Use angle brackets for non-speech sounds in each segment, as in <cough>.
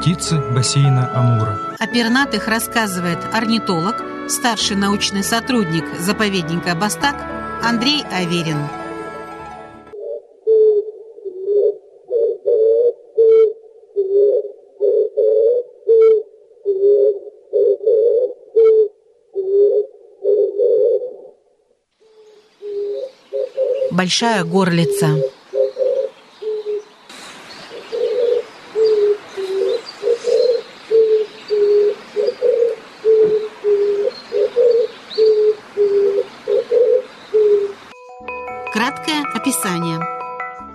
птицы бассейна Амура. О пернатых рассказывает орнитолог, старший научный сотрудник заповедника Бастак Андрей Аверин. Большая горлица. Описание.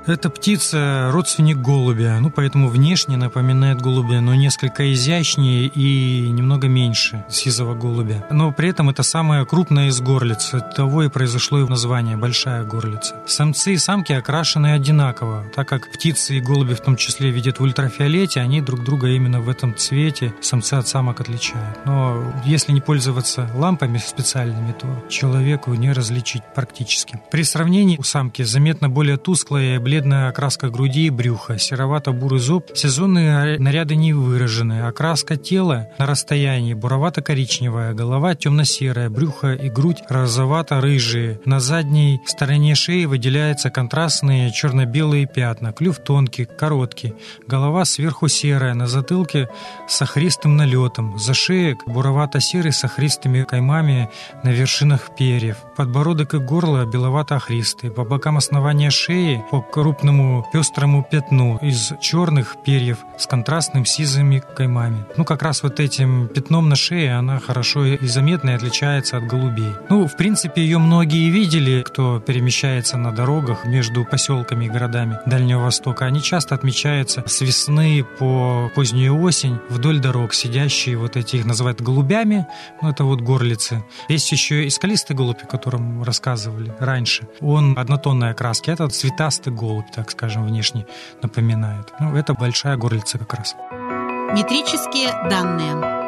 Эта птица родственник голубя, ну поэтому внешне напоминает голубя, но несколько изящнее и немного меньше сизого голубя. Но при этом это самая крупная из горлиц, от того и произошло и название большая горлица. Самцы и самки окрашены одинаково, так как птицы и голуби в том числе видят в ультрафиолете, они друг друга именно в этом цвете самцы от самок отличают. Но если не пользоваться лампами специальными, то человеку не различить практически. При сравнении у самки заметно более тусклая и бледная окраска груди и брюха, серовато-бурый зуб, сезонные наряды не выражены, окраска тела на расстоянии буровато-коричневая, голова темно-серая, брюхо и грудь розовато-рыжие. На задней стороне шеи выделяются контрастные черно-белые пятна, клюв тонкий, короткий, голова сверху серая, на затылке с охристым налетом, за шеек буровато-серый с охристыми каймами на вершинах перьев, подбородок и горло беловато-охристые, по бокам основания шеи по крупному пестрому пятну из черных перьев с контрастным сизыми каймами. Ну, как раз вот этим пятном на шее она хорошо и заметно и отличается от голубей. Ну, в принципе, ее многие видели, кто перемещается на дорогах между поселками и городами Дальнего Востока. Они часто отмечаются с весны по позднюю осень вдоль дорог, сидящие вот эти, их называют голубями, ну, это вот горлицы. Есть еще и скалистый голубь, о котором рассказывали раньше. Он однотонной окраски, это цветастый голубь голубь, так скажем, внешне напоминает. Ну, это большая горлица как раз. Метрические данные.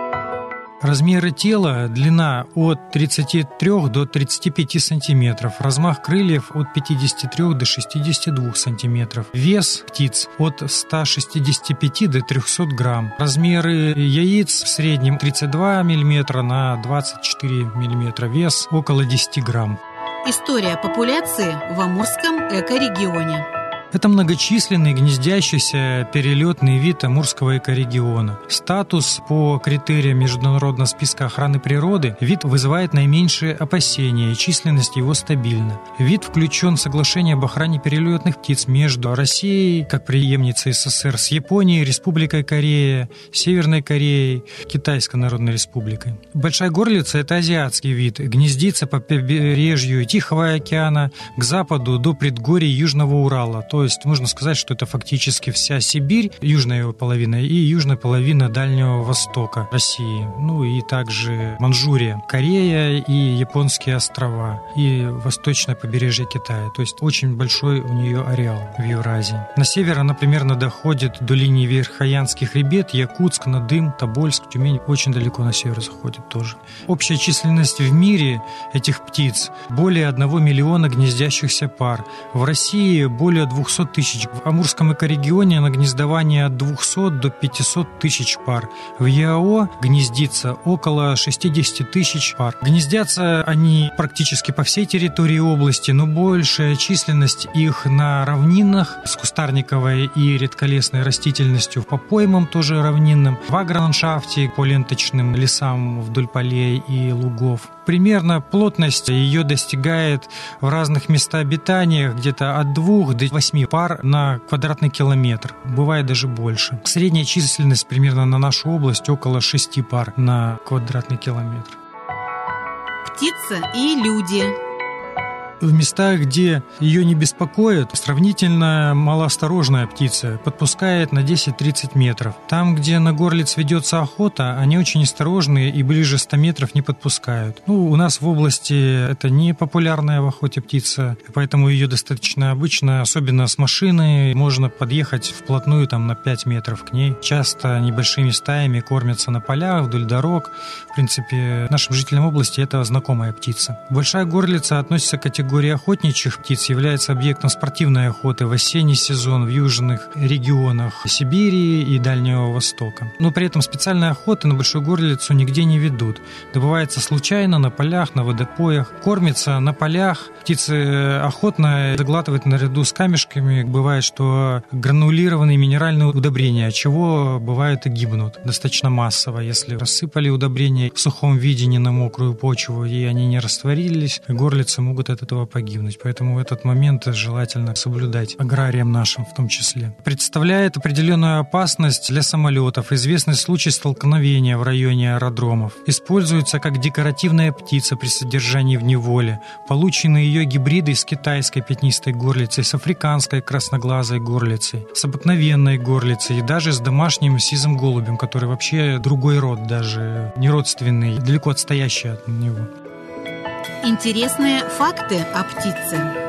Размеры тела, длина от 33 до 35 сантиметров, размах крыльев от 53 до 62 сантиметров, вес птиц от 165 до 300 грамм, размеры яиц в среднем 32 миллиметра на 24 миллиметра, вес около 10 грамм. История популяции в Амурском экорегионе. Это многочисленный гнездящийся перелетный вид Амурского экорегиона. Статус по критериям Международного списка охраны природы вид вызывает наименьшие опасения, и численность его стабильна. Вид включен в соглашение об охране перелетных птиц между Россией, как преемницей СССР, с Японией, Республикой Корея, Северной Кореей, Китайской Народной Республикой. Большая горлица – это азиатский вид, гнездится по побережью Тихого океана к западу до предгорий Южного Урала, есть можно сказать, что это фактически вся Сибирь, южная его половина, и южная половина Дальнего Востока России. Ну и также Манчжурия, Корея и японские острова, и восточное побережье Китая. То есть очень большой у нее ареал в Евразии. На север она примерно доходит до линии Верхоянских хребет, Якутск, Надым, Тобольск, Тюмень. Очень далеко на север заходит тоже. Общая численность в мире этих птиц более 1 миллиона гнездящихся пар. В России более 200 200 тысяч. В Амурском экорегионе на гнездование от 200 до 500 тысяч пар. В ЯО гнездится около 60 тысяч пар. Гнездятся они практически по всей территории области, но большая численность их на равнинах с кустарниковой и редколесной растительностью, по поймам тоже равнинным, в агроландшафте по ленточным лесам вдоль полей и лугов. Примерно плотность ее достигает в разных местах обитания где-то от 2 до 8 пар на квадратный километр. Бывает даже больше. Средняя численность примерно на нашу область около 6 пар на квадратный километр. Птица и люди в местах, где ее не беспокоит, сравнительно малоосторожная птица подпускает на 10-30 метров. Там, где на горлиц ведется охота, они очень осторожные и ближе 100 метров не подпускают. Ну, у нас в области это не популярная в охоте птица, поэтому ее достаточно обычно, особенно с машины, можно подъехать вплотную там на 5 метров к ней. Часто небольшими стаями кормятся на полях, вдоль дорог. В принципе, нашим жителям области это знакомая птица. Большая горлица относится к категории категории охотничьих птиц является объектом спортивной охоты в осенний сезон в южных регионах Сибири и Дальнего Востока. Но при этом специальной охоты на большую горлицу нигде не ведут. Добывается случайно на полях, на водопоях. Кормится на полях. Птицы охотно заглатывают наряду с камешками. Бывает, что гранулированные минеральные удобрения, от чего бывает и гибнут достаточно массово. Если рассыпали удобрения в сухом виде не на мокрую почву, и они не растворились, горлицы могут от этого погибнуть. Поэтому в этот момент желательно соблюдать аграриям нашим в том числе. Представляет определенную опасность для самолетов. Известный случай столкновения в районе аэродромов. Используется как декоративная птица при содержании в неволе. Получены ее гибриды с китайской пятнистой горлицей, с африканской красноглазой горлицей, с обыкновенной горлицей и даже с домашним сизым голубем, который вообще другой род даже, не родственный, далеко отстоящий от него. Интересные факты о птице.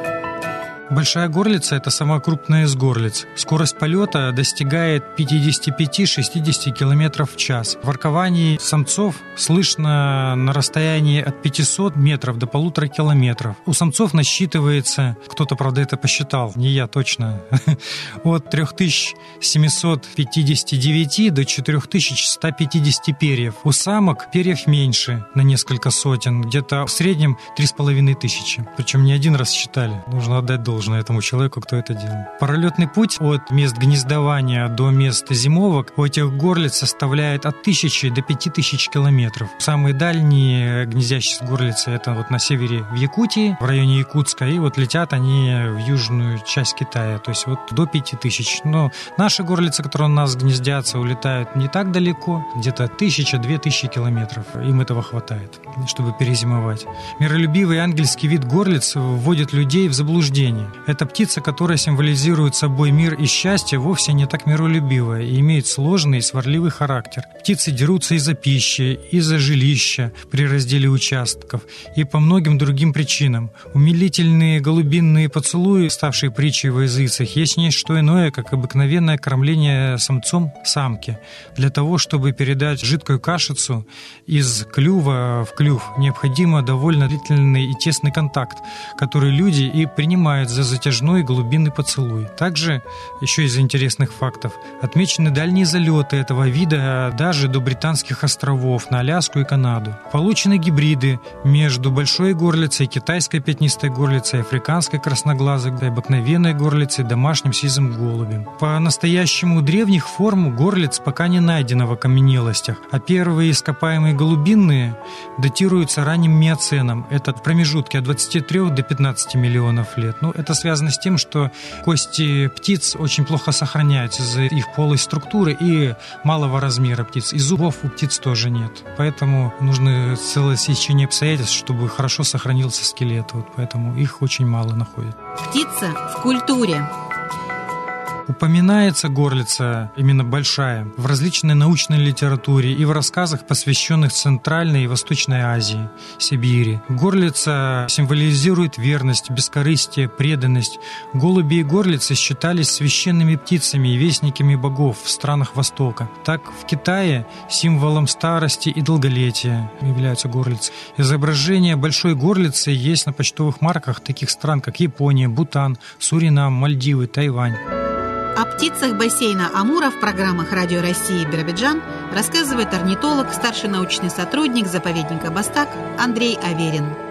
Большая горлица – это самая крупная из горлиц. Скорость полета достигает 55-60 км в час. В ворковании самцов слышно на расстоянии от 500 метров до полутора километров. У самцов насчитывается, кто-то, правда, это посчитал, не я точно, <laughs> от 3759 до 4150 перьев. У самок перьев меньше, на несколько сотен, где-то в среднем 3500. Причем не один раз считали, нужно отдать должное должно этому человеку, кто это делал. Паралетный путь от мест гнездования до мест зимовок у этих горлиц составляет от 1000 до 5000 километров. Самые дальние гнездящиеся горлицы это вот на севере в Якутии, в районе Якутска, и вот летят они в южную часть Китая, то есть вот до 5000. Но наши горлицы, которые у нас гнездятся, улетают не так далеко, где-то 1000-2000 километров. Им этого хватает, чтобы перезимовать. Миролюбивый ангельский вид горлиц вводит людей в заблуждение. Эта птица, которая символизирует собой мир и счастье, вовсе не так миролюбивая и имеет сложный и сварливый характер. Птицы дерутся из-за пищи, из-за жилища при разделе участков и по многим другим причинам. Умилительные голубинные поцелуи, ставшие притчей во языцах, есть не что иное, как обыкновенное кормление самцом самки. Для того, чтобы передать жидкую кашицу из клюва в клюв, необходимо довольно длительный и тесный контакт, который люди и принимают за затяжной глубинный поцелуй. Также, еще из интересных фактов, отмечены дальние залеты этого вида даже до Британских островов, на Аляску и Канаду. Получены гибриды между большой горлицей, китайской пятнистой горлицей, африканской красноглазой, обыкновенной горлицей, домашним сизым голубем. По-настоящему древних форм горлиц пока не найдено в окаменелостях, а первые ископаемые голубинные датируются ранним миоценом. Это в от 23 до 15 миллионов лет. Ну, это связано с тем, что кости птиц очень плохо сохраняются из-за их полой структуры и малого размера птиц. И зубов у птиц тоже нет. Поэтому нужно целое сечение обстоятельств, чтобы хорошо сохранился скелет. Вот поэтому их очень мало находят. Птица в культуре. Упоминается горлица, именно большая, в различной научной литературе и в рассказах, посвященных Центральной и Восточной Азии, Сибири. Горлица символизирует верность, бескорыстие, преданность. Голуби и горлицы считались священными птицами и вестниками богов в странах Востока. Так, в Китае символом старости и долголетия являются горлицы. Изображение большой горлицы есть на почтовых марках таких стран, как Япония, Бутан, Суринам, Мальдивы, Тайвань. О птицах бассейна Амура в программах Радио России Биробиджан рассказывает орнитолог, старший научный сотрудник заповедника Бастак Андрей Аверин.